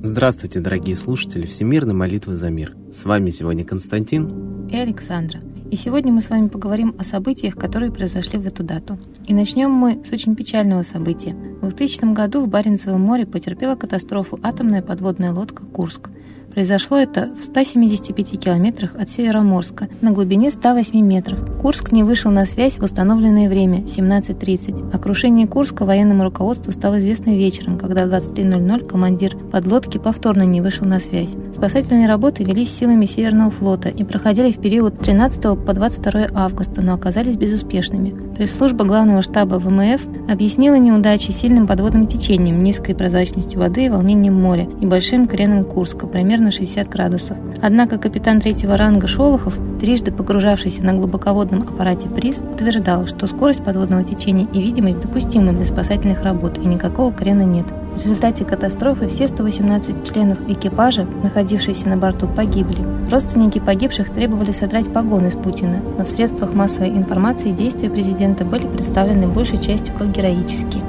Здравствуйте, дорогие слушатели Всемирной молитвы за мир. С вами сегодня Константин и Александра. И сегодня мы с вами поговорим о событиях, которые произошли в эту дату. И начнем мы с очень печального события. В 2000 году в Баренцевом море потерпела катастрофу атомная подводная лодка «Курск». Произошло это в 175 километрах от Североморска на глубине 108 метров. Курск не вышел на связь в установленное время 17.30. О крушении Курска военному руководству стало известно вечером, когда в 23.00 командир подлодки повторно не вышел на связь. Спасательные работы велись силами Северного флота и проходили в период 13 по 22 августа, но оказались безуспешными. Пресс-служба главного штаба ВМФ объяснила неудачи сильным подводным течением, низкой прозрачностью воды и волнением моря и большим креном Курска, примерно примерно 60 градусов. Однако капитан третьего ранга Шолохов, трижды погружавшийся на глубоководном аппарате ПРИС, утверждал, что скорость подводного течения и видимость допустимы для спасательных работ и никакого крена нет. В результате катастрофы все 118 членов экипажа, находившиеся на борту, погибли. Родственники погибших требовали содрать погоны с Путина, но в средствах массовой информации действия президента были представлены большей частью как героические.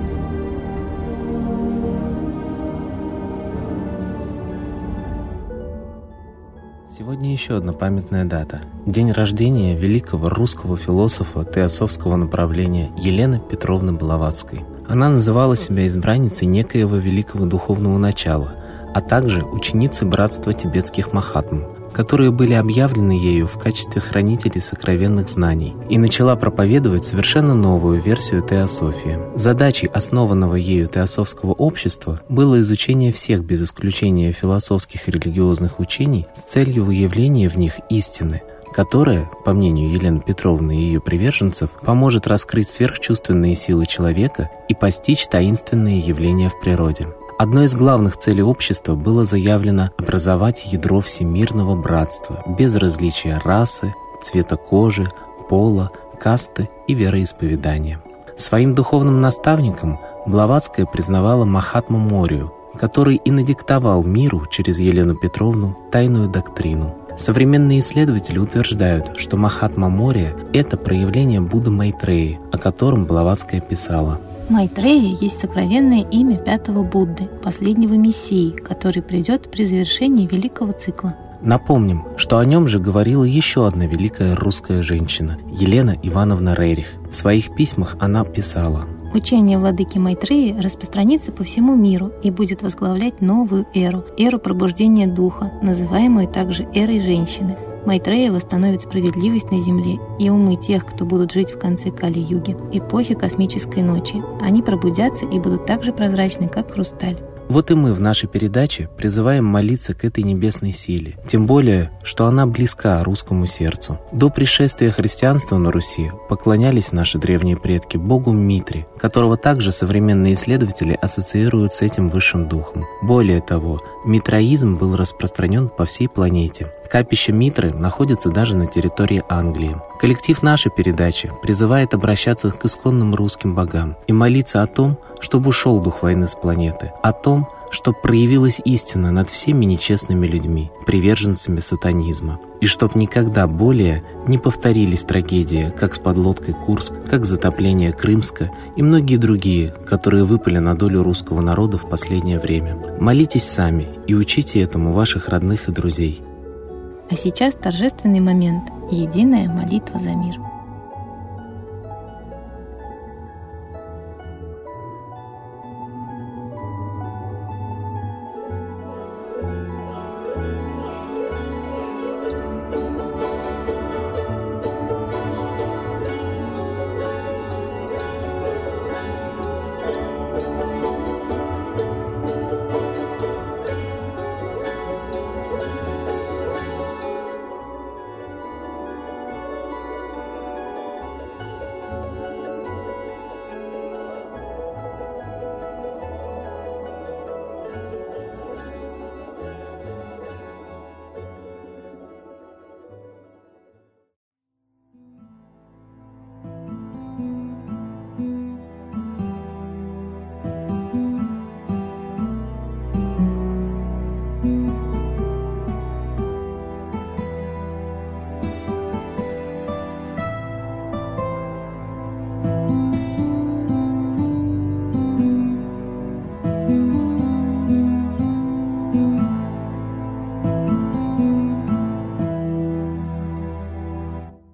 Сегодня еще одна памятная дата. День рождения великого русского философа теософского направления Елены Петровны Блаватской. Она называла себя избранницей некоего великого духовного начала, а также ученицей братства тибетских махатм, которые были объявлены ею в качестве хранителей сокровенных знаний, и начала проповедовать совершенно новую версию теософии. Задачей основанного ею теософского общества было изучение всех без исключения философских и религиозных учений с целью выявления в них истины, которая, по мнению Елены Петровны и ее приверженцев, поможет раскрыть сверхчувственные силы человека и постичь таинственные явления в природе. Одной из главных целей общества было заявлено образовать ядро всемирного братства без различия расы, цвета кожи, пола, касты и вероисповедания. Своим духовным наставником Блаватская признавала Махатму Морию, который и надиктовал миру через Елену Петровну тайную доктрину. Современные исследователи утверждают, что Махатма Мория – это проявление Будды Майтреи, о котором Блаватская писала – Майтрея есть сокровенное имя пятого Будды, последнего Мессии, который придет при завершении великого цикла. Напомним, что о нем же говорила еще одна великая русская женщина, Елена Ивановна Рерих. В своих письмах она писала Учение владыки Майтреи распространится по всему миру и будет возглавлять новую эру, эру пробуждения духа, называемую также эрой женщины – Майтрея восстановит справедливость на Земле и умы тех, кто будут жить в конце Кали-юги, эпохи космической ночи. Они пробудятся и будут так же прозрачны, как хрусталь. Вот и мы в нашей передаче призываем молиться к этой небесной силе, тем более, что она близка русскому сердцу. До пришествия христианства на Руси поклонялись наши древние предки богу Митре, которого также современные исследователи ассоциируют с этим высшим духом. Более того, митроизм был распространен по всей планете. Капище Митры находится даже на территории Англии. Коллектив нашей передачи призывает обращаться к исконным русским богам и молиться о том, чтобы ушел дух войны с планеты, о том, чтобы проявилась истина над всеми нечестными людьми, приверженцами сатанизма, и чтоб никогда более не повторились трагедии, как с подлодкой Курск, как затопление Крымска и многие другие, которые выпали на долю русского народа в последнее время. Молитесь сами и учите этому ваших родных и друзей. А сейчас торжественный момент – единая молитва за мир.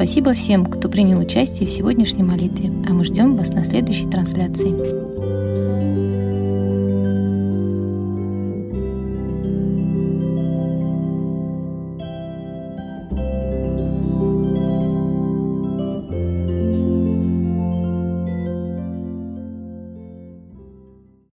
Спасибо всем, кто принял участие в сегодняшней молитве, а мы ждем вас на следующей трансляции.